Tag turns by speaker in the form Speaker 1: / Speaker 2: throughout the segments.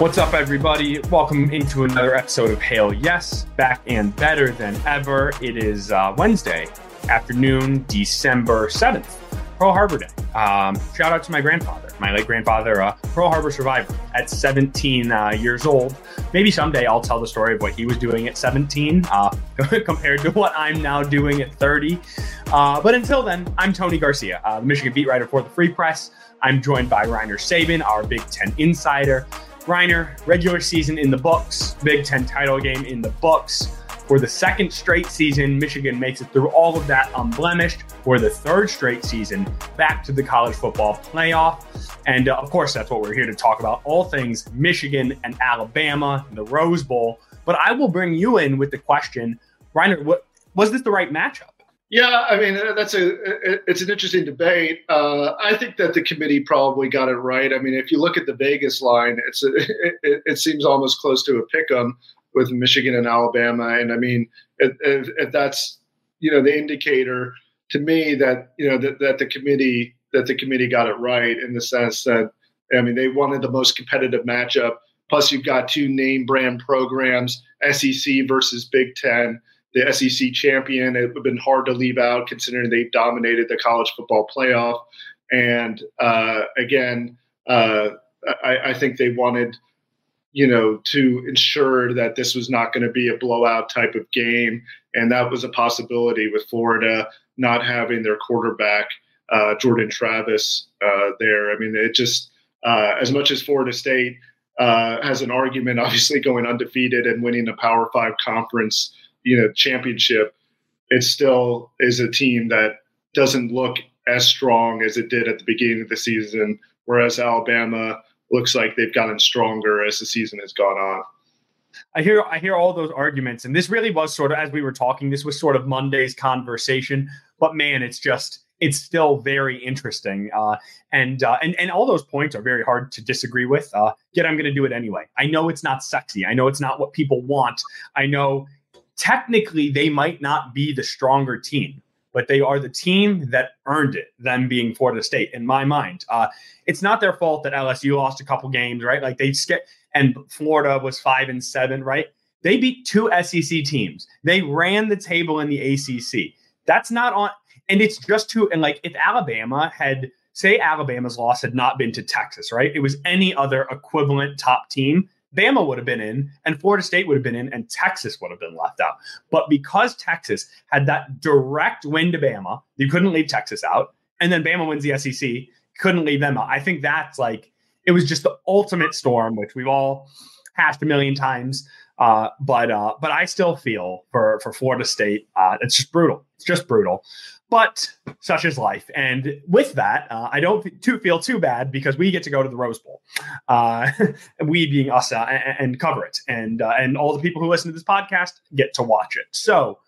Speaker 1: What's up, everybody? Welcome into another episode of Hail Yes, back and better than ever. It is uh, Wednesday afternoon, December 7th, Pearl Harbor Day. Um, shout out to my grandfather, my late grandfather, uh, Pearl Harbor survivor at 17 uh, years old. Maybe someday I'll tell the story of what he was doing at 17 uh, compared to what I'm now doing at 30. Uh, but until then, I'm Tony Garcia, uh, the Michigan beat writer for the Free Press. I'm joined by Rainer Sabin, our Big Ten insider. Rainer, regular season in the books, Big Ten title game in the books. For the second straight season, Michigan makes it through all of that unblemished. For the third straight season, back to the college football playoff. And uh, of course, that's what we're here to talk about all things Michigan and Alabama, the Rose Bowl. But I will bring you in with the question Rainer, what, was this the right matchup?
Speaker 2: Yeah, I mean uh, that's a uh, uh, it's an interesting debate. Uh, I think that the committee probably got it right. I mean, if you look at the Vegas line, it's a, it, it, seems almost close to a pick 'em with Michigan and Alabama, and I mean, if, if, that's you know the indicator to me that you know that, that the committee that the committee got it right in the sense that I mean they wanted the most competitive matchup. Plus, you've got two name brand programs, SEC versus Big Ten the SEC champion. It would have been hard to leave out considering they dominated the college football playoff. And uh, again, uh, I, I, think they wanted, you know, to ensure that this was not going to be a blowout type of game. And that was a possibility with Florida not having their quarterback, uh, Jordan Travis, uh, there. I mean, it just, uh, as much as Florida State uh, has an argument, obviously going undefeated and winning a Power Five conference you know championship, it still is a team that doesn't look as strong as it did at the beginning of the season. Whereas Alabama looks like they've gotten stronger as the season has gone on.
Speaker 1: I hear I hear all those arguments, and this really was sort of as we were talking. This was sort of Monday's conversation, but man, it's just it's still very interesting, uh, and uh, and and all those points are very hard to disagree with. Uh, yet I'm going to do it anyway. I know it's not sexy. I know it's not what people want. I know technically they might not be the stronger team, but they are the team that earned it, them being Florida State, in my mind. Uh, it's not their fault that LSU lost a couple games, right? Like they skipped, and Florida was five and seven, right? They beat two SEC teams. They ran the table in the ACC. That's not on, and it's just two. And like if Alabama had, say, Alabama's loss had not been to Texas, right? It was any other equivalent top team Bama would have been in, and Florida State would have been in, and Texas would have been left out. But because Texas had that direct win to Bama, you couldn't leave Texas out. And then Bama wins the SEC, couldn't leave them out. I think that's like, it was just the ultimate storm, which we've all hashed a million times. Uh, but uh, but I still feel for for Florida State, uh, it's just brutal. It's just brutal. But such is life. And with that, uh, I don't too, feel too bad because we get to go to the Rose Bowl. Uh, we being us uh, and, and, cover it. And, uh, and all the people who listen to this podcast get to watch it. So,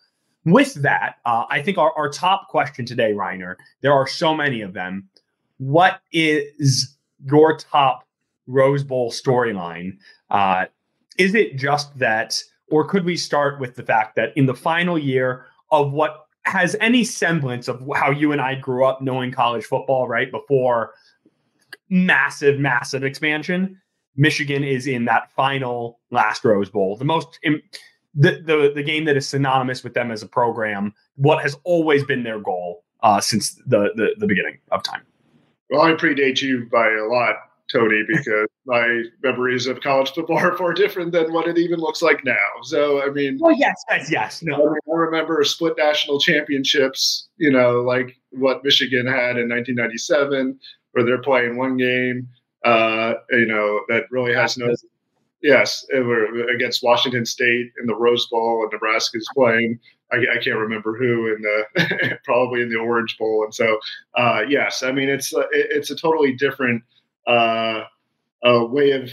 Speaker 1: with that, uh, I think our, our top question today, Rainer, there are so many of them. What is your top Rose Bowl storyline? Uh, is it just that, or could we start with the fact that in the final year of what has any semblance of how you and I grew up knowing college football, right? Before massive, massive expansion, Michigan is in that final last Rose Bowl, the most the the the game that is synonymous with them as a program. What has always been their goal uh, since the, the the beginning of time.
Speaker 2: Well, I predate you by a lot. Tony, because my memories of college football are far different than what it even looks like now. So, I mean,
Speaker 1: well, yes, yes, yes. No,
Speaker 2: I, mean, I remember split national championships. You know, like what Michigan had in 1997, where they're playing one game. Uh, you know, that really has no. Yes, against Washington State in the Rose Bowl, and Nebraska's playing. I, I can't remember who in the probably in the Orange Bowl, and so uh, yes, I mean it's it's a totally different uh, a way of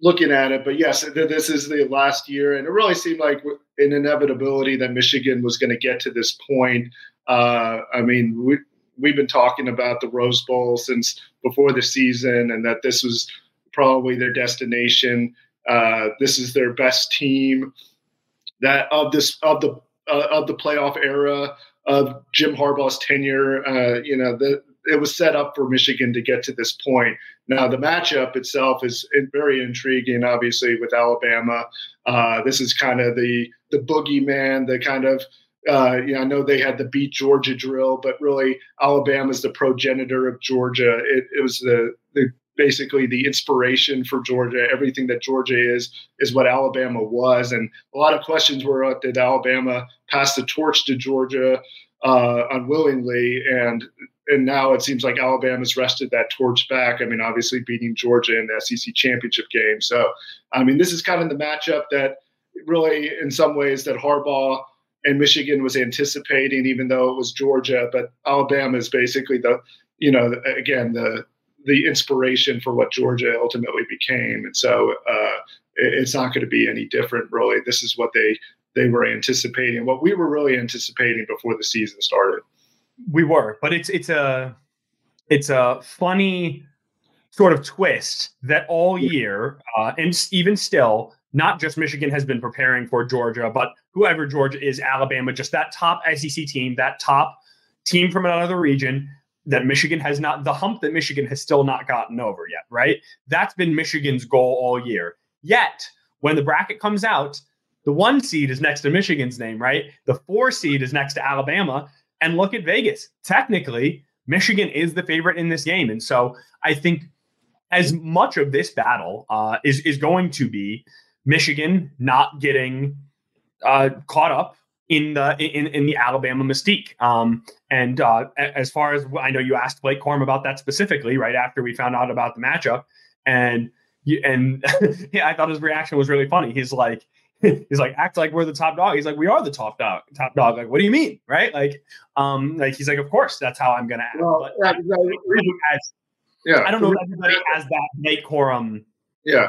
Speaker 2: looking at it. But yes, this is the last year, and it really seemed like an inevitability that Michigan was going to get to this point. Uh, I mean, we, we've been talking about the Rose Bowl since before the season, and that this was probably their destination. Uh, this is their best team that of this of the uh, of the playoff era of Jim Harbaugh's tenure. Uh, you know, the, it was set up for Michigan to get to this point. Now the matchup itself is very intriguing. Obviously, with Alabama, uh, this is kind of the the boogeyman, the kind of uh, you know, I know they had the beat Georgia drill, but really Alabama's the progenitor of Georgia. It, it was the, the basically the inspiration for Georgia. Everything that Georgia is is what Alabama was, and a lot of questions were: uh, Did Alabama pass the torch to Georgia uh, unwillingly? And and now it seems like Alabama's wrested that torch back. I mean, obviously beating Georgia in the SEC championship game. So, I mean, this is kind of the matchup that really, in some ways, that Harbaugh and Michigan was anticipating, even though it was Georgia. But Alabama is basically the, you know, again the the inspiration for what Georgia ultimately became, and so uh, it's not going to be any different. Really, this is what they they were anticipating, what we were really anticipating before the season started.
Speaker 1: We were, but it's it's a it's a funny sort of twist that all year uh, and even still not just Michigan has been preparing for Georgia, but whoever Georgia is, Alabama, just that top SEC team, that top team from another region that Michigan has not, the hump that Michigan has still not gotten over yet, right? That's been Michigan's goal all year. Yet, when the bracket comes out, the one seed is next to Michigan's name, right? The four seed is next to Alabama. And look at Vegas. Technically, Michigan is the favorite in this game. And so I think as much of this battle uh, is, is going to be Michigan not getting uh, caught up in the in, in the Alabama mystique. Um, and uh, as far as I know, you asked Blake Corum about that specifically right after we found out about the matchup, and and yeah, I thought his reaction was really funny. He's like. He's like, act like we're the top dog. He's like, we are the top dog. Top dog. Like, what do you mean, right? Like, um, like he's like, of course, that's how I'm gonna act. Well, but yeah, I, yeah, I don't know if everybody has that Blake Corum,
Speaker 2: yeah,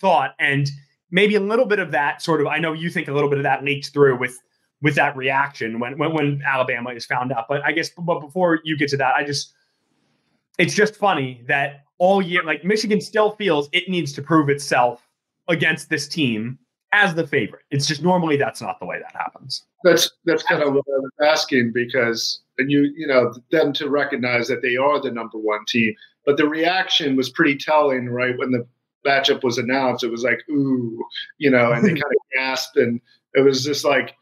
Speaker 1: thought, and maybe a little bit of that sort of. I know you think a little bit of that leaked through with with that reaction when when, when Alabama is found out. But I guess, but before you get to that, I just it's just funny that all year, like Michigan still feels it needs to prove itself against this team as the favorite. It's just normally that's not the way that happens.
Speaker 2: That's that's kind of what I was asking because and you you know them to recognize that they are the number one team, but the reaction was pretty telling, right? When the matchup was announced, it was like, ooh, you know, and they kind of gasped, and it was just like,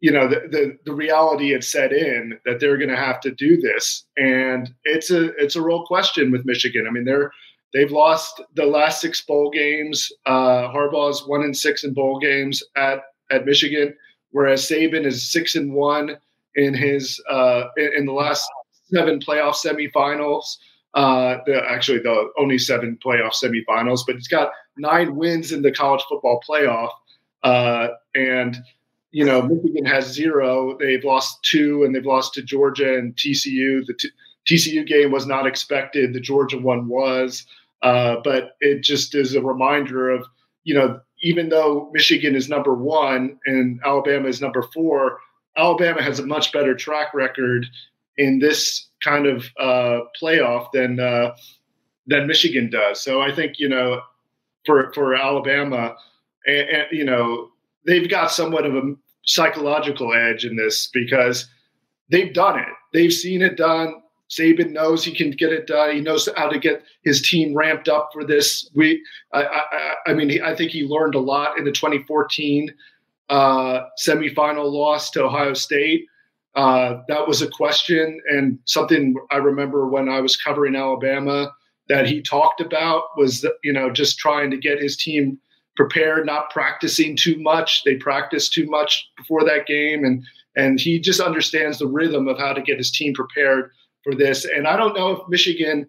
Speaker 2: you know, the, the, the reality had set in that they're going to have to do this, and it's a it's a real question with Michigan. I mean, they're they've lost the last six bowl games. Uh, Harbaugh's one and six in bowl games at at Michigan, whereas Saban is six and one in his uh, in, the last seven playoff semifinals uh, actually the only seven playoff semifinals, but he's got nine wins in the college football playoff. Uh, and, you know, Michigan has zero. They've lost two and they've lost to Georgia and TCU. The t- TCU game was not expected. The Georgia one was. Uh, but it just is a reminder of, you know, even though Michigan is number one and Alabama is number four, Alabama has a much better track record in this kind of uh, playoff than uh, than Michigan does. So I think you know for for Alabama, and, and, you know they've got somewhat of a psychological edge in this because they've done it. They've seen it done. Saban knows he can get it done. He knows how to get his team ramped up for this. week. I, I, I mean, I think he learned a lot in the 2014 uh, semifinal loss to Ohio State. Uh, that was a question and something I remember when I was covering Alabama that he talked about was you know just trying to get his team prepared, not practicing too much. They practiced too much before that game, and and he just understands the rhythm of how to get his team prepared for this. And I don't know if Michigan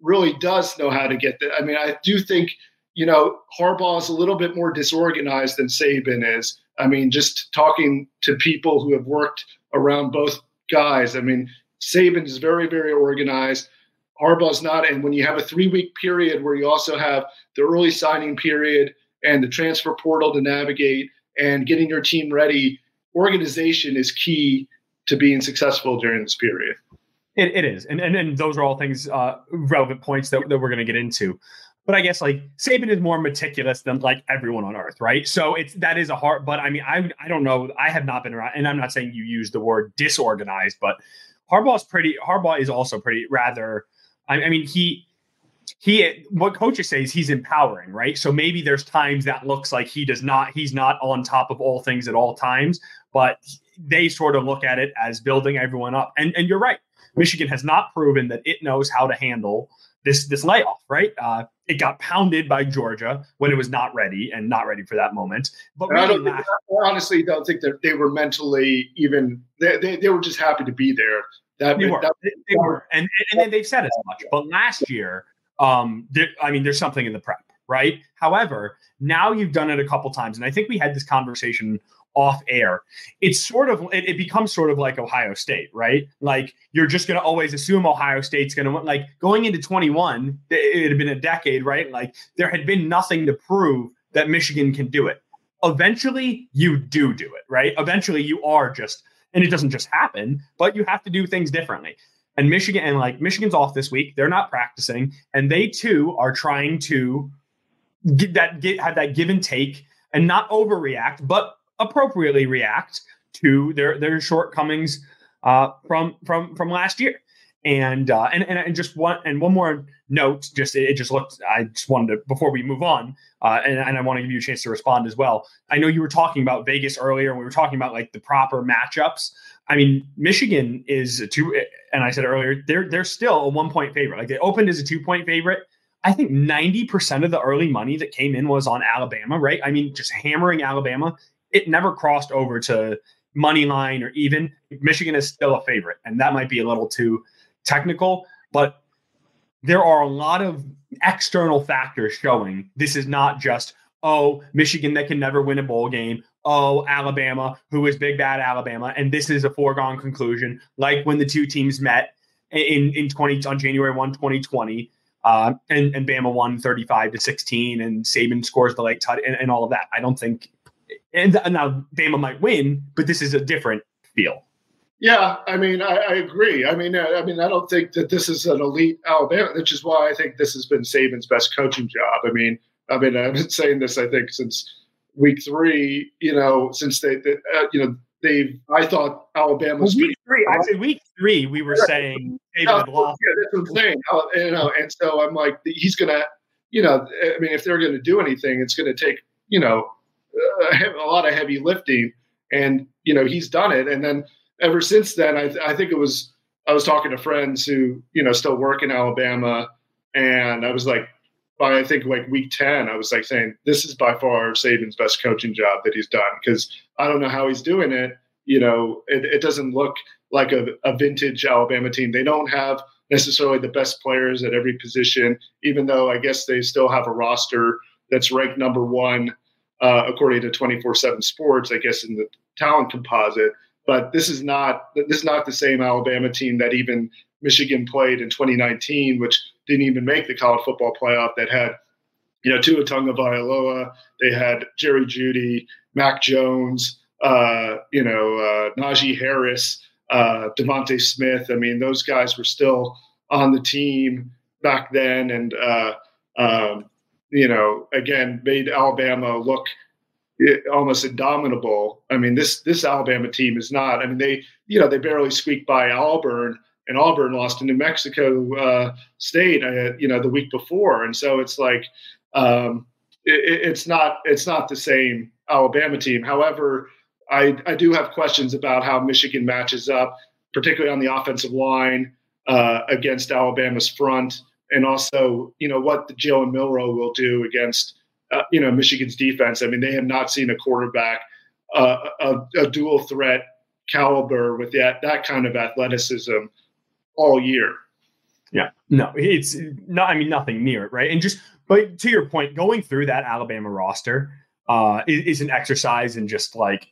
Speaker 2: really does know how to get that. I mean, I do think you know Harbaugh is a little bit more disorganized than Saban is. I mean, just talking to people who have worked around both guys. I mean, Saban is very, very organized. Harbaugh's not. And when you have a three week period where you also have the early signing period and the transfer portal to navigate and getting your team ready, organization is key to being successful during this period.
Speaker 1: It, it is. And, and, and those are all things, uh, relevant points that, that we're going to get into. But I guess like Saban is more meticulous than like everyone on earth, right? So it's that is a hard. But I mean, I I don't know. I have not been around, and I'm not saying you use the word disorganized, but Harbaugh's pretty. Harbaugh is also pretty rather. I, I mean, he he what coaches say is he's empowering, right? So maybe there's times that looks like he does not. He's not on top of all things at all times, but they sort of look at it as building everyone up. And and you're right. Michigan has not proven that it knows how to handle this this layoff, right? Uh, it got pounded by Georgia when it was not ready and not ready for that moment. But really
Speaker 2: I, don't think, I honestly don't think that they were mentally even. They, they, they were just happy to be there.
Speaker 1: That, they were. That, they, they were, and and then they've said as much. But last year, um, there, I mean, there's something in the prep, right? However, now you've done it a couple times, and I think we had this conversation off air, it's sort of it, it, becomes sort of like Ohio State, right? Like you're just going to always assume Ohio State's going to like going into 21. It had been a decade, right? Like there had been nothing to prove that Michigan can do it. Eventually, you do do it, right? Eventually, you are just, and it doesn't just happen, but you have to do things differently. And Michigan, and like Michigan's off this week, they're not practicing, and they too are trying to get that get have that give and take and not overreact, but appropriately react to their their shortcomings uh, from from from last year. And uh, and and just one and one more note, just it, just looked. I just wanted to before we move on, uh, and, and I want to give you a chance to respond as well. I know you were talking about Vegas earlier, and we were talking about like the proper matchups. I mean, Michigan is a two, and I said earlier they're they're still a one point favorite. Like they opened as a two point favorite. I think 90% of the early money that came in was on Alabama, right? I mean, just hammering Alabama it never crossed over to money line or even. Michigan is still a favorite, and that might be a little too technical, but there are a lot of external factors showing this is not just oh Michigan that can never win a bowl game, oh Alabama who is big bad Alabama, and this is a foregone conclusion. Like when the two teams met in in twenty on January 1, 2020. Uh, and, and Bama won 35 to 16, and Saban scores the late touch, and, and all of that. I don't think and now Bama might win, but this is a different feel.
Speaker 2: Yeah, I mean, I, I, agree. I mean, I, I, mean, I don't think that this is an elite Alabama, which is why I think this has been Saban's best coaching job. I mean, I mean, I've been saying this, I think, since week three. You know, since they, they uh, you know, they. I thought Alabama
Speaker 1: well, week three. Actually, week three, we were yeah. saying Saban
Speaker 2: yeah, lost. Yeah, that's what I'm saying. Uh, you know, and so I'm like, he's gonna. You know, I mean, if they're going to do anything, it's going to take you know a lot of heavy lifting, and you know he's done it. And then ever since then, I, I think it was I was talking to friends who you know still work in Alabama, and I was like, by I think like week ten, I was like saying this is by far Saban's best coaching job that he's done because I don't know how he's doing it. You know, it, it doesn't look like a, a vintage Alabama team. They don't have necessarily the best players at every position, even though I guess they still have a roster that's ranked number one uh, according to 24/7 Sports, I guess in the talent composite. But this is not this is not the same Alabama team that even Michigan played in 2019, which didn't even make the college football playoff. That had you know Tua Tagovailoa, they had Jerry Jeudy, Mac Jones, uh, you know uh, Najee Harris, uh, Smith. I mean, those guys were still on the team back then, and uh, um, you know, again, made Alabama look eh, almost indomitable. I mean, this this Alabama team is not. I mean, they you know they barely squeaked by Auburn, and Auburn lost to New Mexico uh, State, uh, you know, the week before, and so it's like um, it, it's not it's not the same Alabama team. However, I I do have questions about how Michigan matches up, particularly on the offensive line uh, against Alabama's front and also you know what the Jalen Milroe will do against uh, you know Michigan's defense. I mean, they have not seen a quarterback uh, a, a, dual threat caliber with that that kind of athleticism all year.
Speaker 1: Yeah, no, it's not. I mean, nothing near it, right? And just but to your point, going through that Alabama roster uh, is, is an exercise in just like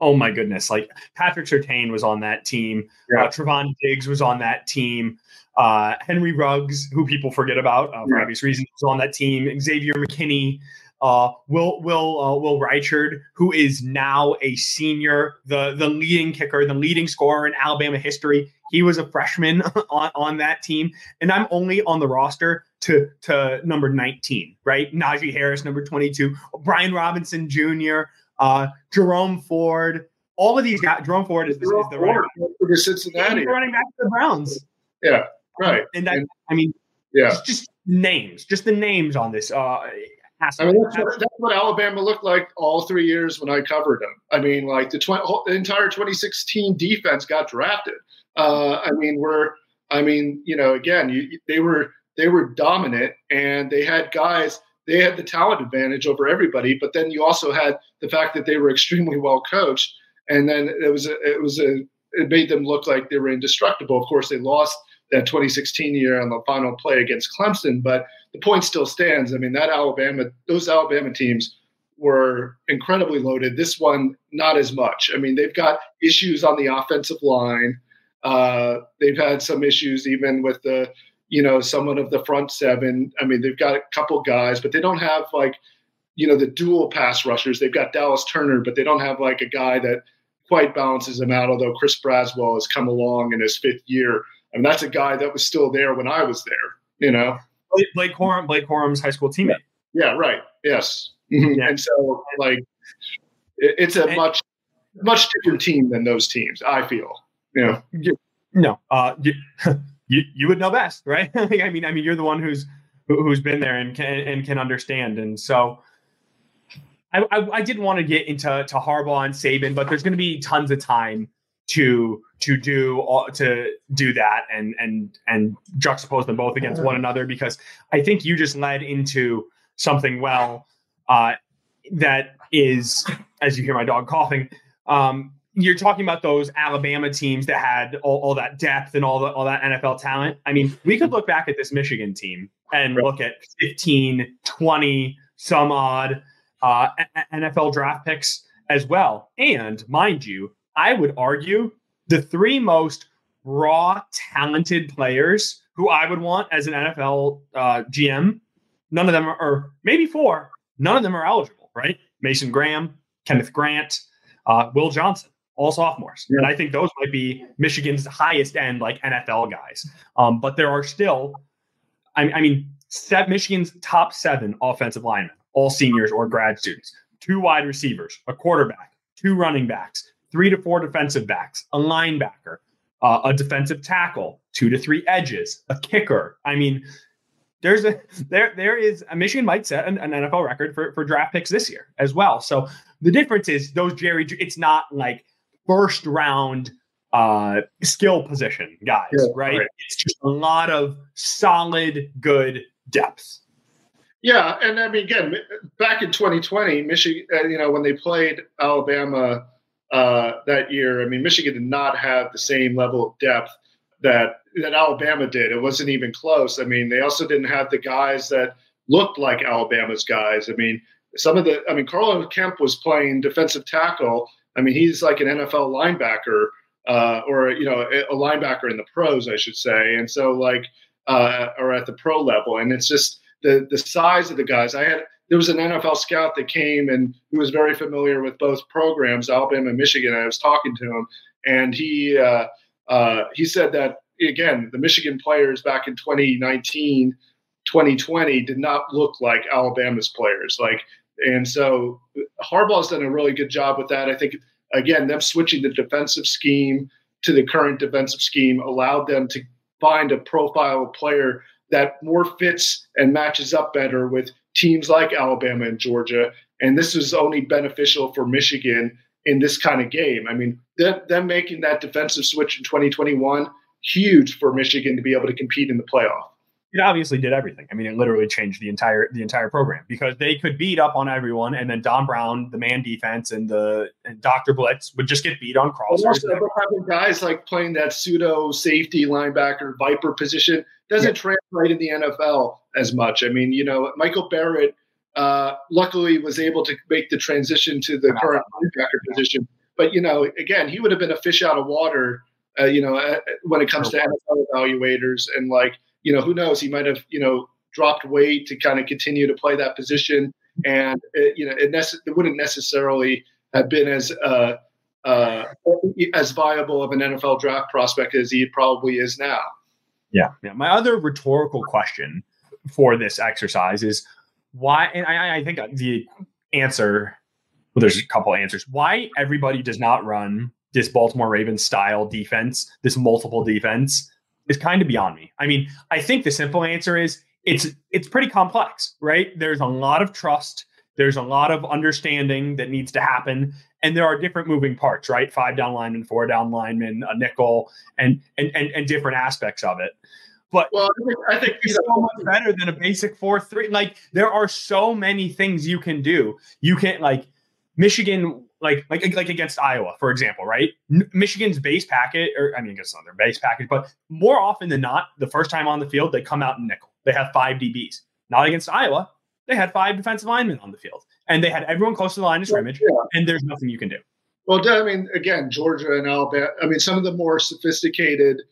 Speaker 1: oh my goodness, like Patrick Surtain was on that team. Yeah. Uh, Trevon Diggs was on that team. Uh, Henry Ruggs, who people forget about uh, for yeah. obvious reasons, was on that team. Xavier McKinney, uh, Will Will uh, Will Reichard, who is now a senior, the the leading kicker, the leading scorer in Alabama history. He was a freshman on, on that team, and I'm only on the roster to to number 19, right? Najee Harris, number 22, Brian Robinson Jr., uh, Jerome Ford, all of these guys. Jerome Ford is, the, is the running
Speaker 2: back for Cincinnati.
Speaker 1: running back to the Browns.
Speaker 2: Yeah, right.
Speaker 1: And, that, and I mean,
Speaker 2: yeah,
Speaker 1: just, just, names, just the names on this. Uh,
Speaker 2: I mean, that's what, that's what, Alabama looked like all three years when I covered them. I mean, like the, tw- the entire 2016 defense got drafted. Uh, I mean, we're, I mean, you know, again, you, they were they were dominant and they had guys. They had the talent advantage over everybody, but then you also had the fact that they were extremely well coached, and then it was a, it was a it made them look like they were indestructible. Of course, they lost that 2016 year on the final play against Clemson, but the point still stands. I mean, that Alabama, those Alabama teams were incredibly loaded. This one, not as much. I mean, they've got issues on the offensive line. Uh, they've had some issues even with the, you know, someone of the front seven. I mean, they've got a couple guys, but they don't have like, you know, the dual pass rushers. They've got Dallas Turner, but they don't have like a guy that quite balances them out. Although Chris Braswell has come along in his fifth year, I mean, that's a guy that was still there when I was there. You know,
Speaker 1: Blake Corum, Blake Corum's high school teammate.
Speaker 2: Yeah, right. Yes, mm-hmm. yeah. and so like, it's a much much different team than those teams. I feel. Yeah.
Speaker 1: no, uh, you, you, would know best, right? I mean, I mean, you're the one who's who's been there and can and can understand, and so. I, I, I didn't want to get into to Harbaugh and Saban, but there's going to be tons of time to to do to do that and and and juxtapose them both against one another because I think you just led into something well uh, that is, as you hear my dog coughing, um, you're talking about those Alabama teams that had all, all, that depth and all the, all that NFL talent. I mean, we could look back at this Michigan team and look at 15, 20, some odd uh, NFL draft picks as well. And mind you, I would argue the three most raw, talented players who I would want as an NFL uh, GM, none of them are, or maybe four, none of them are eligible, right? Mason Graham, Kenneth Grant, uh, Will Johnson all sophomores. Yeah. And I think those might be Michigan's highest end, like NFL guys. Um, but there are still, I, I mean, set Michigan's top seven offensive linemen, all seniors or grad students, two wide receivers, a quarterback, two running backs, three to four defensive backs, a linebacker, uh, a defensive tackle, two to three edges, a kicker. I mean, there's a there there is a Michigan might set an, an, NFL record for, for draft picks this year as well. So the difference is those Jerry. It's not like first round uh, skill position guys, yeah, right? right? It's just a lot of solid, good depth.
Speaker 2: Yeah, and I mean, again, back in 2020, Michigan, uh, you know, when they played Alabama uh, that year, I mean, Michigan did not have the same level of depth that that Alabama did. It wasn't even close. I mean, they also didn't have the guys that looked like Alabama's guys. I mean, some of the, I mean, Carlo Kemp was playing defensive tackle I mean, he's like an NFL linebacker, uh, or you know, a linebacker in the pros, I should say. And so, like, uh, or at the pro level, and it's just the the size of the guys. I had there was an NFL scout that came and he was very familiar with both programs, Alabama and Michigan. I was talking to him, and he uh, uh, he said that again, the Michigan players back in 2019, 2020 did not look like Alabama's players. Like and so Harbaugh's done a really good job with that. I think, again, them switching the defensive scheme to the current defensive scheme allowed them to find a profile of player that more fits and matches up better with teams like Alabama and Georgia. And this is only beneficial for Michigan in this kind of game. I mean, them, them making that defensive switch in 2021, huge for Michigan to be able to compete in the playoff
Speaker 1: it obviously did everything. I mean, it literally changed the entire the entire program because they could beat up on everyone, and then Don Brown, the man defense, and the and Doctor Blitz would just get beat on crossers. Also,
Speaker 2: having guys like playing that pseudo safety linebacker viper position doesn't yeah. translate in the NFL as much. I mean, you know, Michael Barrett uh, luckily was able to make the transition to the current linebacker position, but you know, again, he would have been a fish out of water. Uh, you know, uh, when it comes to NFL evaluators and like you know, who knows? He might have, you know, dropped weight to kind of continue to play that position, and it, you know, it, nece- it wouldn't necessarily have been as uh, uh, as viable of an NFL draft prospect as he probably is now.
Speaker 1: Yeah. yeah. My other rhetorical question for this exercise is why, and I, I think the answer well, there's a couple answers. Why everybody does not run this Baltimore Ravens style defense, this multiple defense, is kind of beyond me. I mean, I think the simple answer is it's it's pretty complex, right? There's a lot of trust, there's a lot of understanding that needs to happen, and there are different moving parts, right? Five down linemen, four down linemen, a nickel, and and and, and different aspects of it. But
Speaker 2: well, I think, I think
Speaker 1: it's so much better than a basic four three. Like there are so many things you can do. You can't like Michigan, like like like against Iowa, for example, right? Michigan's base packet, or I mean, it's not their base package, but more often than not, the first time on the field, they come out in nickel. They have five DBs. Not against Iowa, they had five defensive linemen on the field, and they had everyone close to the line of scrimmage, yeah. and there's nothing you can do.
Speaker 2: Well, I mean, again, Georgia and Alabama. I mean, some of the more sophisticated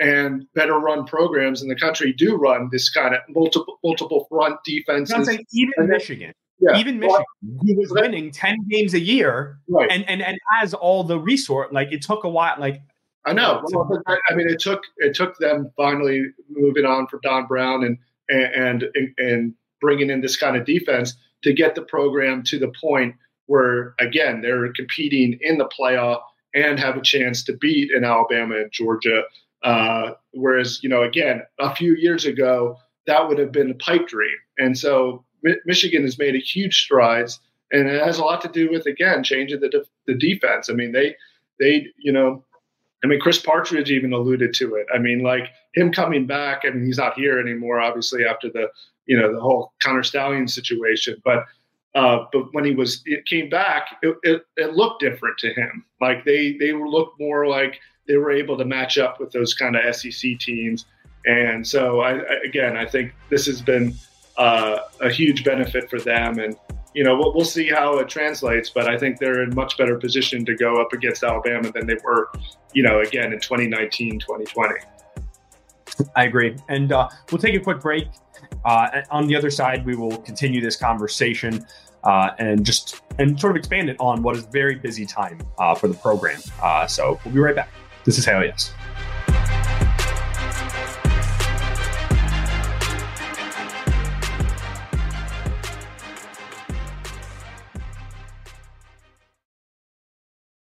Speaker 2: and better run programs in the country do run this kind of multiple multiple front defenses.
Speaker 1: even Michigan. Yeah. Even Michigan, who was winning 10 games a year right. and, and and has all the resource, like it took a while. Like
Speaker 2: I know. Well, I mean, it took it took them finally moving on from Don Brown and and and, and bringing in this kind of defense to get the program to the point where again they're competing in the playoff and have a chance to beat in Alabama and Georgia. Uh, whereas you know, again, a few years ago that would have been a pipe dream, and so Michigan has made a huge strides, and it has a lot to do with again changing the de- the defense. I mean, they they you know, I mean, Chris Partridge even alluded to it. I mean, like him coming back. I mean, he's not here anymore, obviously after the you know the whole Connor Stalions situation, but. Uh, but when he was it came back, it, it, it looked different to him. Like they they looked more like they were able to match up with those kind of SEC teams. And so I, I, again, I think this has been uh, a huge benefit for them. And you know, we'll, we'll, see how it translates, but I think they're in much better position to go up against Alabama than they were, you know, again in 2019, 2020.
Speaker 1: I agree. And uh, we'll take a quick break. Uh, on the other side, we will continue this conversation uh, and just and sort of expand it on what is a very busy time uh, for the program. Uh, so we'll be right back. This is Hail Yes.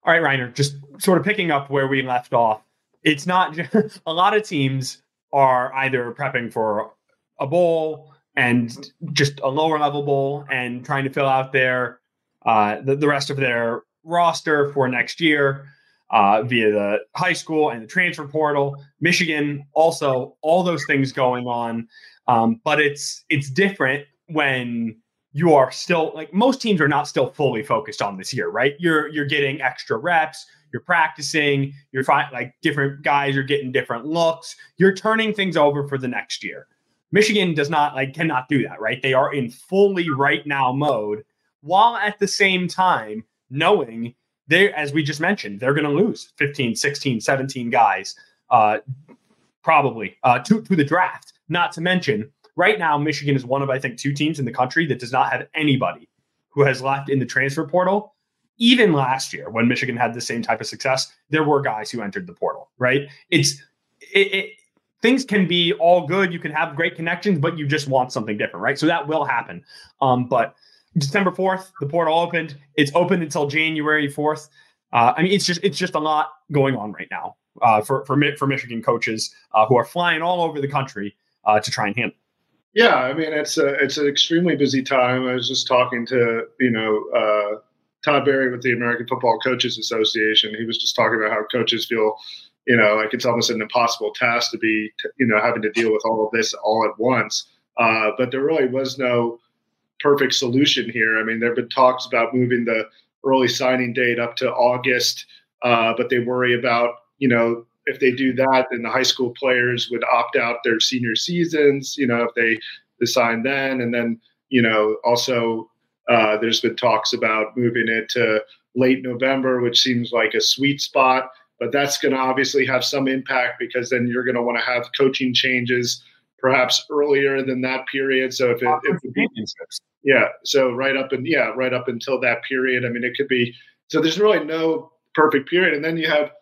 Speaker 1: All right, Rainer, just sort of picking up where we left off. It's not just, a lot of teams are either prepping for a bowl and just a lower level bowl and trying to fill out their uh, the, the rest of their roster for next year uh, via the high school and the transfer portal. Michigan also all those things going on, um, but it's it's different when you are still like most teams are not still fully focused on this year, right? You're you're getting extra reps, you're practicing, you're fine, like different guys are getting different looks. You're turning things over for the next year. Michigan does not like cannot do that, right? They are in fully right now mode while at the same time knowing they as we just mentioned, they're going to lose 15, 16, 17 guys uh probably uh to to the draft. Not to mention Right now, Michigan is one of, I think, two teams in the country that does not have anybody who has left in the transfer portal. Even last year, when Michigan had the same type of success, there were guys who entered the portal, right? It's it, it things can be all good. You can have great connections, but you just want something different, right? So that will happen. Um, but December 4th, the portal opened. It's open until January 4th. Uh, I mean, it's just it's just a lot going on right now uh, for for for Michigan coaches uh, who are flying all over the country uh, to try and handle.
Speaker 2: Yeah, I mean it's a it's an extremely busy time. I was just talking to you know uh, Todd Berry with the American Football Coaches Association. He was just talking about how coaches feel, you know, like it's almost an impossible task to be, you know, having to deal with all of this all at once. Uh, but there really was no perfect solution here. I mean, there have been talks about moving the early signing date up to August, uh, but they worry about you know if they do that, then the high school players would opt out their senior seasons. You know, if they decide then, and then you know, also uh, there's been talks about moving it to late November, which seems like a sweet spot. But that's going to obviously have some impact because then you're going to want to have coaching changes perhaps earlier than that period. So if it, if it yeah, so right up and yeah, right up until that period. I mean, it could be. So there's really no perfect period, and then you have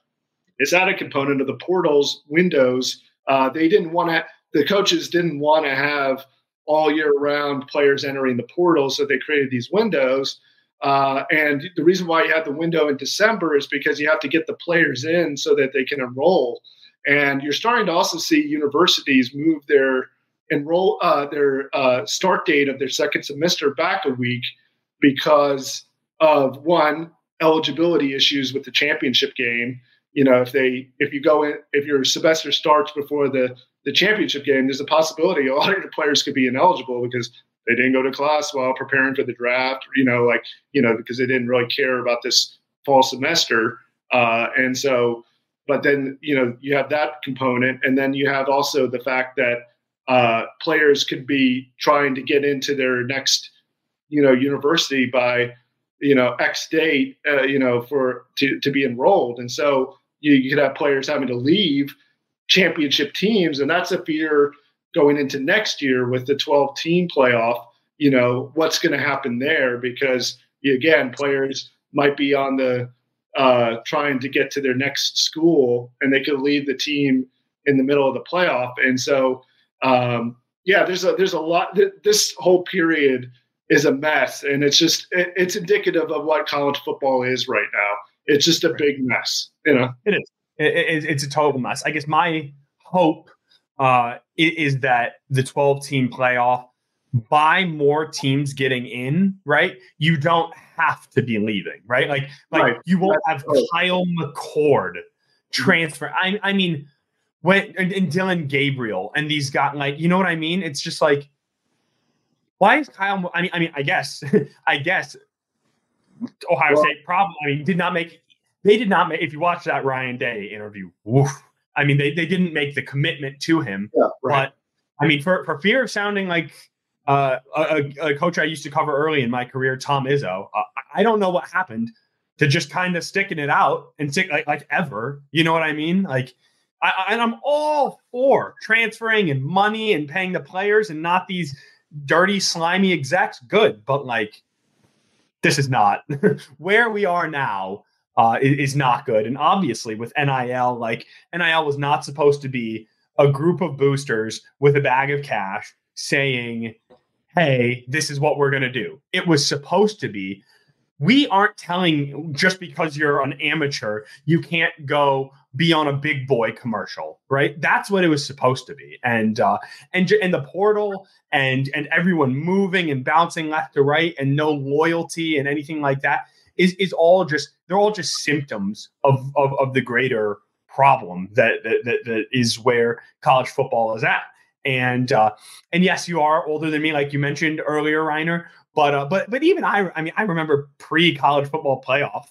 Speaker 2: this added component of the portals windows. Uh, they didn't want to, the coaches didn't want to have all year round players entering the portal, so they created these windows. Uh, and the reason why you have the window in December is because you have to get the players in so that they can enroll. And you're starting to also see universities move their enroll uh, their uh, start date of their second semester back a week because of one eligibility issues with the championship game. You know, if they if you go in if your semester starts before the the championship game, there's a possibility a lot of your players could be ineligible because they didn't go to class while preparing for the draft. You know, like you know because they didn't really care about this fall semester, uh, and so. But then you know you have that component, and then you have also the fact that uh, players could be trying to get into their next you know university by you know X date, uh, you know, for to to be enrolled, and so you, you could have players having to leave championship teams, and that's a fear going into next year with the 12 team playoff. You know, what's going to happen there because again, players might be on the uh, trying to get to their next school, and they could leave the team in the middle of the playoff, and so. Um, yeah, there's a there's a lot. This whole period is a mess, and it's just it, it's indicative of what college football is right now. It's just a right. big mess, you know.
Speaker 1: It is. It, it's a total mess. I guess my hope uh, is that the 12 team playoff by more teams getting in, right? You don't have to be leaving, right? Like, like right. you won't That's have right. Kyle McCord transfer. I, I mean, when and, and Dillon Gabriel and these got like, you know what I mean? It's just like why is Kyle? I mean, I mean, I guess, I guess Ohio well, State probably. I mean, did not make. They did not make. If you watch that Ryan Day interview, woof, I mean, they, they didn't make the commitment to him. Yeah, right. But I mean, for for fear of sounding like uh, a, a, coach I used to cover early in my career, Tom Izzo, uh, I don't know what happened to just kind of sticking it out and stick like like ever. You know what I mean? Like. I, and I'm all for transferring and money and paying the players and not these dirty, slimy execs, good. But like, this is not where we are now. Uh, is, not good, and obviously with NIL, like NIL was not supposed to be a group of boosters with a bag of cash saying, "Hey, this is what we're going to do." It was supposed to be we aren't telling just because you're an amateur, you can't go be on a big boy commercial, right? That's what it was supposed to be. And uh, and and the portal and and everyone moving and bouncing left to right and no loyalty and anything like that is is all just they're all just symptoms of of, of the greater problem that, that that that is where college football is at. And uh, and yes, you are older than me, like you mentioned earlier, Rainer. But uh, but but even I, I mean, I remember pre college football playoff.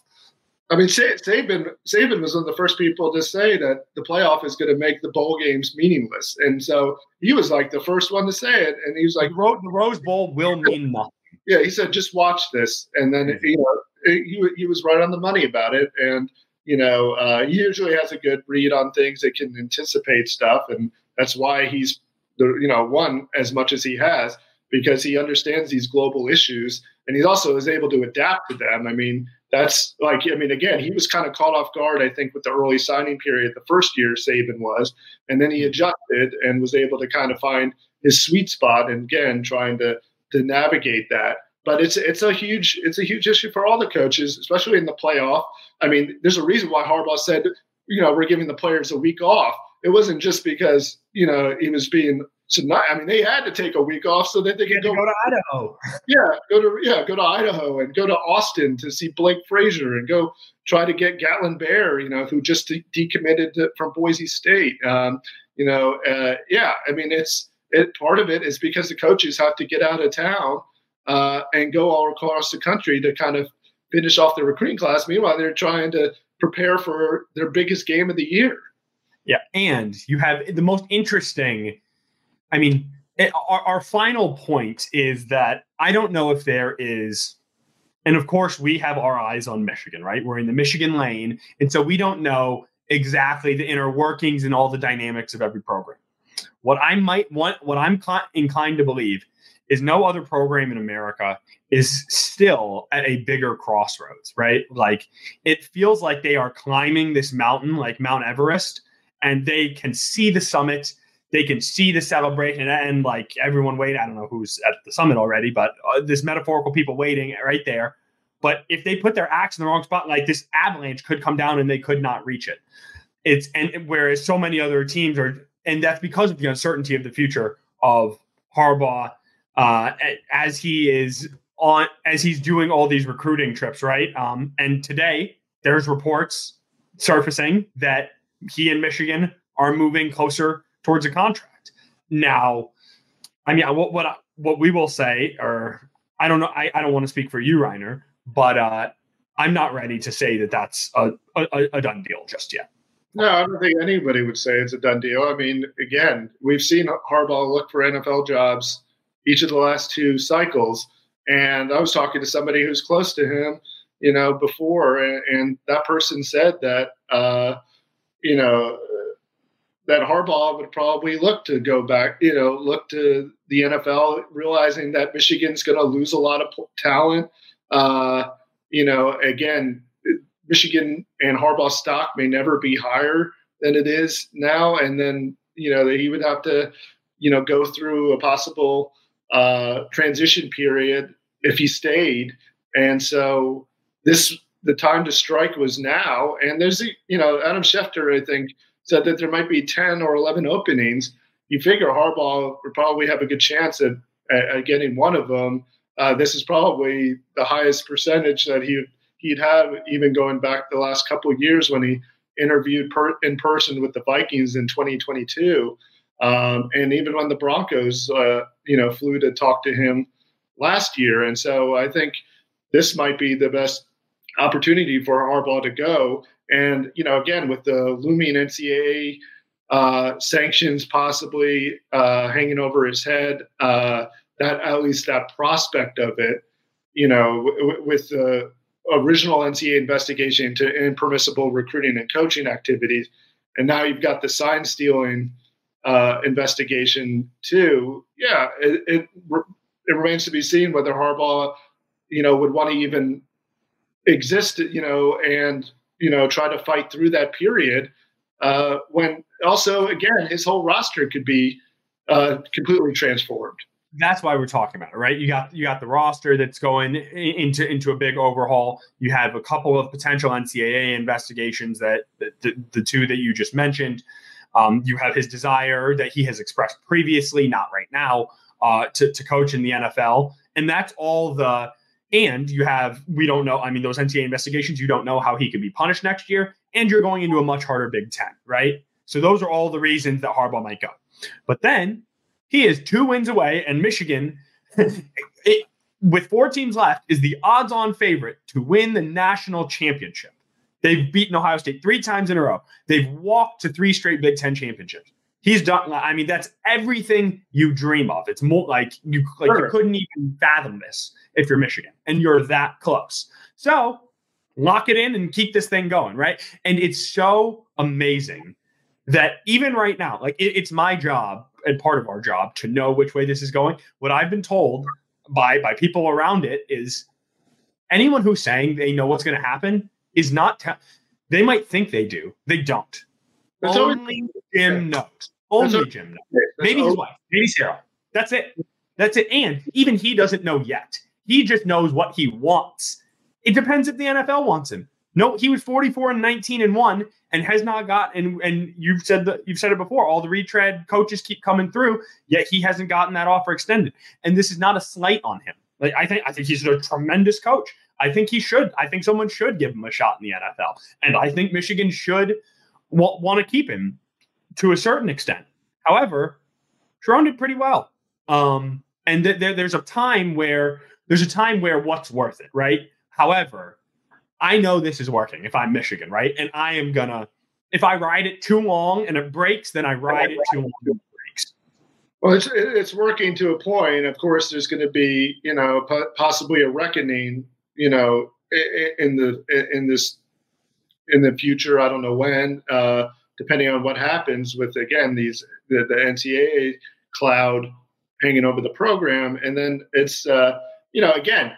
Speaker 2: I mean, Saban Saban was one of the first people to say that the playoff is going to make the bowl games meaningless, and so he was like the first one to say it. And he was like,
Speaker 1: "The Rose Bowl will mean nothing."
Speaker 2: Yeah, he said, "Just watch this," and then you know he he was right on the money about it, and you know uh, he usually has a good read on things that can anticipate stuff, and that's why he's the you know won as much as he has because he understands these global issues and he also is able to adapt to them. I mean, that's like, I mean, again, he was kind of caught off guard, I think, with the early signing period the first year Saban was. And then he adjusted and was able to kind of find his sweet spot and again, trying to, to navigate that. But it's it's a huge it's a huge issue for all the coaches, especially in the playoff. I mean, there's a reason why Harbaugh said, you know, we're giving the players a week off. It wasn't just because you know he was being so not, I mean, they had to take a week off so that they could
Speaker 1: go, go, to Idaho.
Speaker 2: Yeah, go to yeah, go to Idaho and go to Austin to see Blake Frazier and go try to get Gatlin Bair, you know, who just de- decommitted to, from Boise State. Um, you know, uh, yeah, I mean, it's it. Part of it is because the coaches have to get out of town uh, and go all across the country to kind of finish off the recruiting class. Meanwhile, they're trying to prepare for their biggest game of the year.
Speaker 1: Yeah, and you have the most interesting I mean, it, our, our final point is that I don't know if there is, and of course, we have our eyes on Michigan, right? We're in the Michigan lane. And so we don't know exactly the inner workings and all the dynamics of every program. What I might want, what I'm inclined to believe is no other program in America is still at a bigger crossroads, right? Like it feels like they are climbing this mountain, like Mount Everest, and they can see the summit they can see the celebration and like everyone waiting. I don't know who's at the summit already, but uh, this metaphorical people waiting right there. But if they put their axe in the wrong spot, like this avalanche could come down and they could not reach it. It's and whereas so many other teams are, and that's because of the uncertainty of the future of Harbaugh uh, as he is on as he's doing all these recruiting trips, right? Um, and today there's reports surfacing that he and Michigan are moving closer towards a contract. Now, I mean, what what what we will say, or I don't know, I, I don't want to speak for you, Rainer, but uh, I'm not ready to say that that's a, a, a done deal just yet.
Speaker 2: No, I don't think anybody would say it's a done deal. I mean, again, we've seen Harbaugh look for NFL jobs each of the last two cycles. And I was talking to somebody who's close to him, you know, before, and, and that person said that, uh, you know, that Harbaugh would probably look to go back, you know, look to the NFL, realizing that Michigan's going to lose a lot of talent. Uh, you know, again, Michigan and Harbaugh stock may never be higher than it is now, and then you know he would have to, you know, go through a possible uh, transition period if he stayed, and so this the time to strike was now. And there's a you know Adam Schefter I think said that there might be ten or eleven openings. You figure Harbaugh would probably have a good chance at, at getting one of them. Uh, this is probably the highest percentage that he he'd have even going back the last couple of years when he interviewed per, in person with the Vikings in 2022, um, and even when the Broncos, uh, you know, flew to talk to him last year. And so I think this might be the best opportunity for Harbaugh to go. And you know, again, with the looming NCAA uh, sanctions possibly uh, hanging over his head, uh, that at least that prospect of it, you know, w- with the original NCAA investigation into impermissible recruiting and coaching activities, and now you've got the sign stealing uh, investigation too. Yeah, it, it, it remains to be seen whether Harbaugh, you know, would want to even exist, you know, and you know try to fight through that period. Uh, when also again his whole roster could be uh, completely transformed
Speaker 1: that's why we're talking about it, right? You got you got the roster that's going into into a big overhaul. You have a couple of potential NCAA investigations that, the, the two that you just mentioned. Um, you have his desire that he has expressed previously, not right now, uh, to to coach in the NFL, and that's all the. And you have we don't know. I mean, those NCAA investigations, you don't know how he could be punished next year, and you're going into a much harder Big Ten, right? So those are all the reasons that Harbaugh might go. But then he is two wins away, and Michigan, it, with four teams left, is the odds on favorite to win the national championship. They've beaten Ohio State three times in a row. They've walked to three straight Big Ten championships. He's done. I mean, that's everything you dream of. It's more like you like sure. you couldn't even fathom this if you're Michigan, and you're that close. So lock it in and keep this thing going, right? And it's so amazing that even right now, like it, it's my job and part of our job to know which way this is going. What I've been told by by people around it is anyone who's saying they know what's going to happen is not. Te- they might think they do. They don't. That's Only Jim knows. Only Jim knows. Maybe his wife. Maybe Sarah. That's it. That's it. And even he doesn't know yet. He just knows what he wants. It depends if the NFL wants him. No, he was 44 and 19 and 1 and has not got and and you've said that you've said it before all the retread coaches keep coming through yet he hasn't gotten that offer extended and this is not a slight on him like i think i think he's a tremendous coach i think he should i think someone should give him a shot in the nfl and i think michigan should w- want to keep him to a certain extent however Sherrone did pretty well um and th- there, there's a time where there's a time where what's worth it right however I know this is working if I'm Michigan, right? And I am gonna if I ride it too long and it breaks, then I ride it too long it breaks.
Speaker 2: Well, it's it's working to a point. Of course, there's going to be you know possibly a reckoning, you know, in the in this in the future. I don't know when, uh, depending on what happens with again these the, the NCAA cloud hanging over the program, and then it's uh, you know again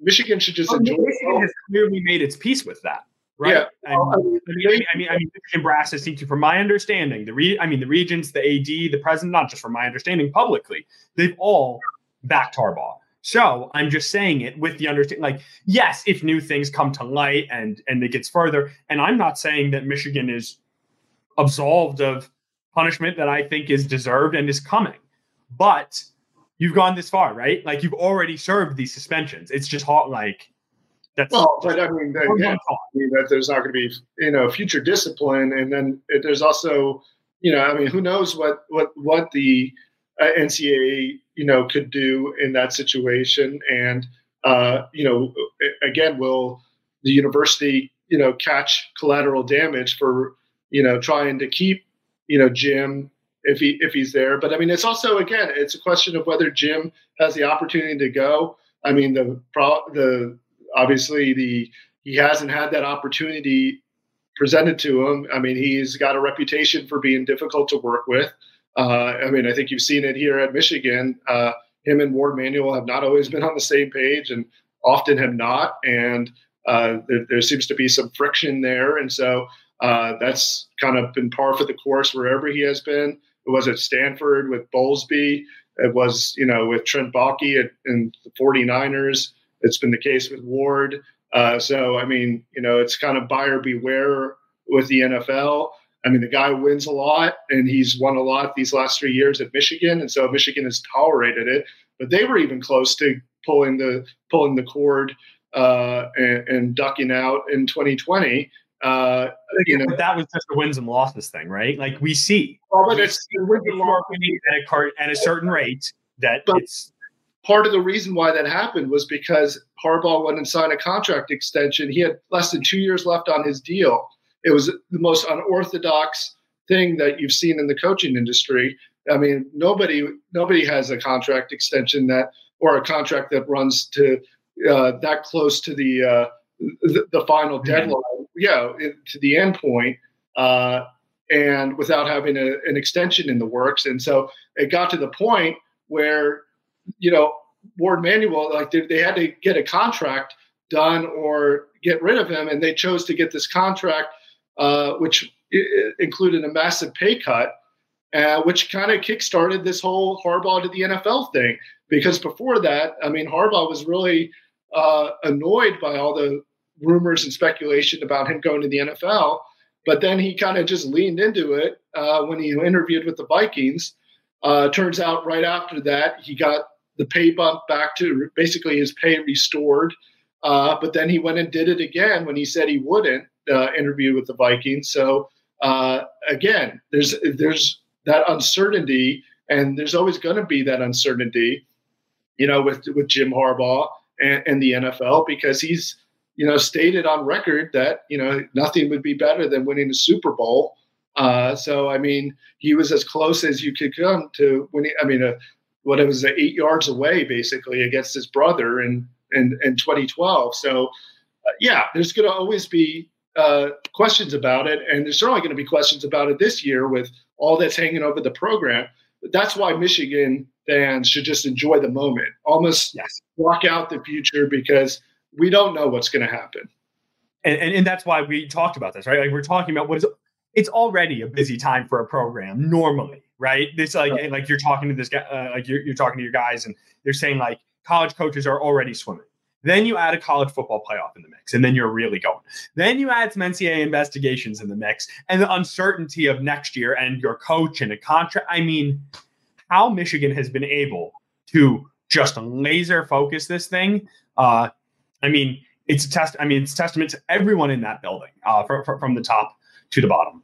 Speaker 2: Michigan should just well, enjoy.
Speaker 1: Michigan has clearly made its peace with that, right? Yeah. I mean, I mean, I mean, I mean, Michigan brass has seemed to, from my understanding, the re, I mean, the regents, the AD, the president, not just from my understanding publicly, they've all backed Harbaugh. So I'm just saying it with the understanding, like, yes, if new things come to light and and it gets further, and I'm not saying that Michigan is absolved of punishment that I think is deserved and is coming, but you've gone this far, right? Like you've already served these suspensions. It's just hot, like
Speaker 2: that's well, but I mean, that, yeah, I mean that there's not going to be you know future discipline, and then it, there's also you know I mean who knows what what what the uh, NCAA you know could do in that situation, and uh, you know again will the university you know catch collateral damage for you know trying to keep you know Jim if he if he's there. But I mean, it's also again, it's a question of whether Jim has the opportunity to go. I mean, the pro, the obviously the he hasn't had that opportunity presented to him. I mean, he's got a reputation for being difficult to work with. Uh, I mean, I think you've seen it here at Michigan. Uh, him and Warde Manuel have not always been on the same page, and often have not. And uh, there, there, seems to be some friction there, and so uh, that's kind of been par for the course wherever he has been. It was at Stanford with Bowlesby. It was, you know, with Trent Baalke in the 49ers. It's been the case with Warde. Uh, so, I mean, you know, it's kind of buyer beware with the NFL. I mean, the guy wins a lot, and he's won a lot these last three years at Michigan, and so Michigan has tolerated it. But they were even close to pulling the pulling the cord uh, and, and, ducking out in 2020. Uh,
Speaker 1: you know, but that was just a wins and losses thing, right? Like we see, well, but it's wins and losses at a, at a certain rate that it's
Speaker 2: part of the reason why that happened was because Harbaugh went and signed a contract extension. He had less than two years left on his deal. It was the most unorthodox thing that you've seen in the coaching industry. I mean, nobody nobody has a contract extension that or a contract that runs to uh, that close to the, uh, the, the final deadline. Yeah, it, to the end point. Uh, and without having a, an extension in the works. And so it got to the point where you know, Warde Manuel, like they, they had to get a contract done or get rid of him, and they chose to get this contract, uh, which included a massive pay cut, uh, which kind of kickstarted this whole Harbaugh to the NFL thing. Because before that, I mean, Harbaugh was really uh, annoyed by all the rumors and speculation about him going to the NFL. But then he kind of just leaned into it uh, when he interviewed with the Vikings. Uh, turns out right after that, he got the pay bump back to basically his pay restored. Uh, but then he went and did it again when he said he wouldn't uh, interview with the Vikings. So uh, again, there's there's that uncertainty, and there's always going to be that uncertainty, you know, with with Jim Harbaugh and, and the NFL because he's you know stated on record that you know nothing would be better than winning a Super Bowl. Uh, so I mean, he was as close as you could come to winning. I mean, a what it was eight yards away basically against his brother in in, in 2012. So uh, yeah, there's going to always be uh, questions about it, and there's certainly going to be questions about it this year with all that's hanging over the program. But that's why Michigan fans should just enjoy the moment, almost yes. block out the future because we don't know what's going to happen.
Speaker 1: And, and, and that's why we talked about this, right? Like we're talking about what is it's already a busy time for a program normally right? This like right. like you're talking to this guy, uh, like you're, you're talking to your guys, and they're saying like college coaches are already swimming. Then you add a college football playoff in the mix, and then you're really going. Then you add some NCAA investigations in the mix, and the uncertainty of next year and your coach and a contract. I mean, how Michigan has been able to just laser focus this thing. Uh, I mean, it's a test. I mean, it's testament to everyone in that building, uh, for, for, from the top to the bottom.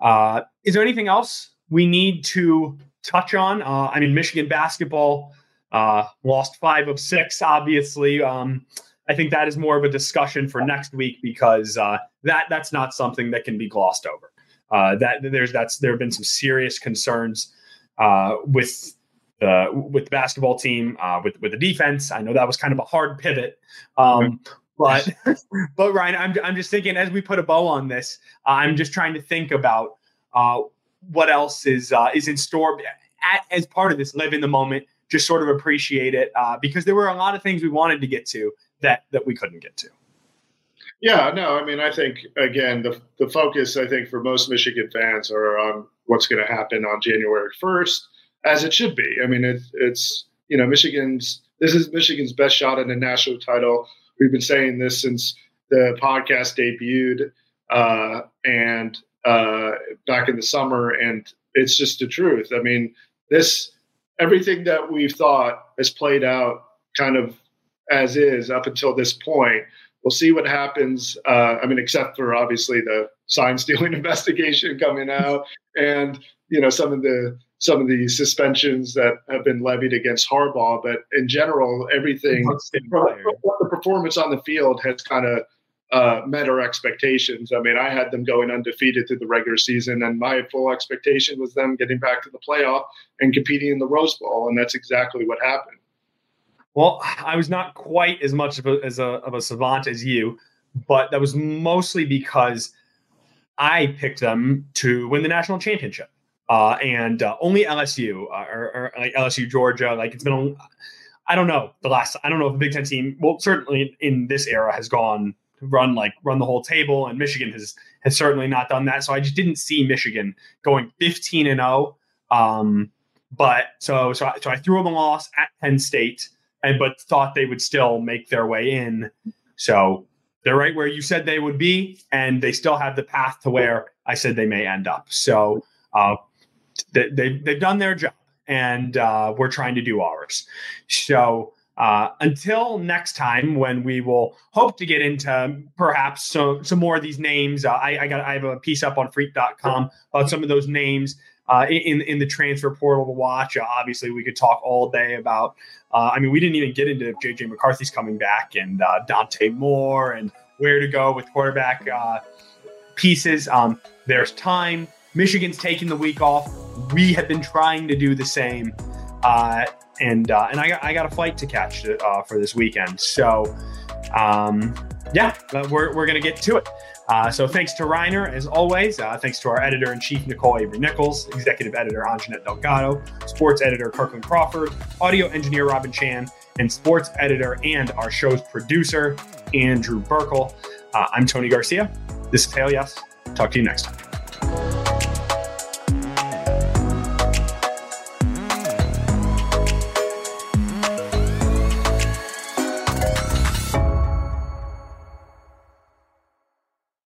Speaker 1: Uh, is there anything else we need to touch on. Uh, I mean, Michigan basketball uh, lost five of six, obviously. Um, I think that is more of a discussion for next week because uh, that that's not something that can be glossed over. Uh, that there's that's there have been some serious concerns uh, with the with the basketball team uh, with with the defense. I know that was kind of a hard pivot. Um, but but Rainer, I'm I'm just thinking as we put a bow on this, I'm just trying to think about uh, what else is uh, is in store At, as part of this live in the moment just sort of appreciate it uh, because there were a lot of things we wanted to get to that that we couldn't get to
Speaker 2: yeah no i mean i think again the, the focus i think for most michigan fans are on what's going to happen on january 1st as it should be i mean it, it's you know michigan's this is Michigan's best shot at a national title. We've been saying this since the podcast debuted uh, and uh, back in the summer, and it's just the truth. I mean, this everything that we've thought has played out kind of as is up until this point. We'll see what happens. Uh, I mean, except for obviously the sign stealing investigation coming out, and you know some of the some of the suspensions that have been levied against Harbaugh. But in general, everything the performance on the field has kind of uh, met our expectations. I mean, I had them going undefeated through the regular season, and my full expectation was them getting back to the playoff and competing in the Rose Bowl, and that's exactly what happened.
Speaker 1: Well, I was not quite as much of a, as a, of a savant as you, but that was mostly because I picked them to win the national championship. Uh, and uh, only LSU uh, or, or, like LSU Georgia, like it's been, I don't know the last, I don't know if a Big Ten team, well, certainly in this era has gone run like run the whole table, and Michigan has has certainly not done that. So I just didn't see Michigan going 15 and 0. Um, but so so I, so I threw them a loss at Penn State, and but thought they would still make their way in. So they're right where you said they would be, and they still have the path to where I said they may end up. So uh, they, they they've done their job, and uh, we're trying to do ours. So uh, until next time, when we will hope to get into perhaps some, some more of these names. Uh, I, I, got I have a piece up on Freep.com about some of those names uh, in in the transfer portal to watch. Uh, obviously, we could talk all day about. Uh, I mean, we didn't even get into JJ McCarthy's coming back and Dante Moore and where to go with quarterback pieces. Um, there's time. Michigan's taking the week off. We have been trying to do the same. And uh, and I got I got a flight to catch uh, for this weekend. So um, yeah, we're we're gonna get to it. Uh, so thanks to Rainer as always. Uh, thanks to our editor in chief Nicole Avery Nichols, executive editor Anjanette Delgado, sports editor Kirkland Crawford, audio engineer Robin Chan, and sports editor and our show's producer Andrew Burkle. Uh, I'm Tony Garcia. This is Hail Yes. Talk to you next time.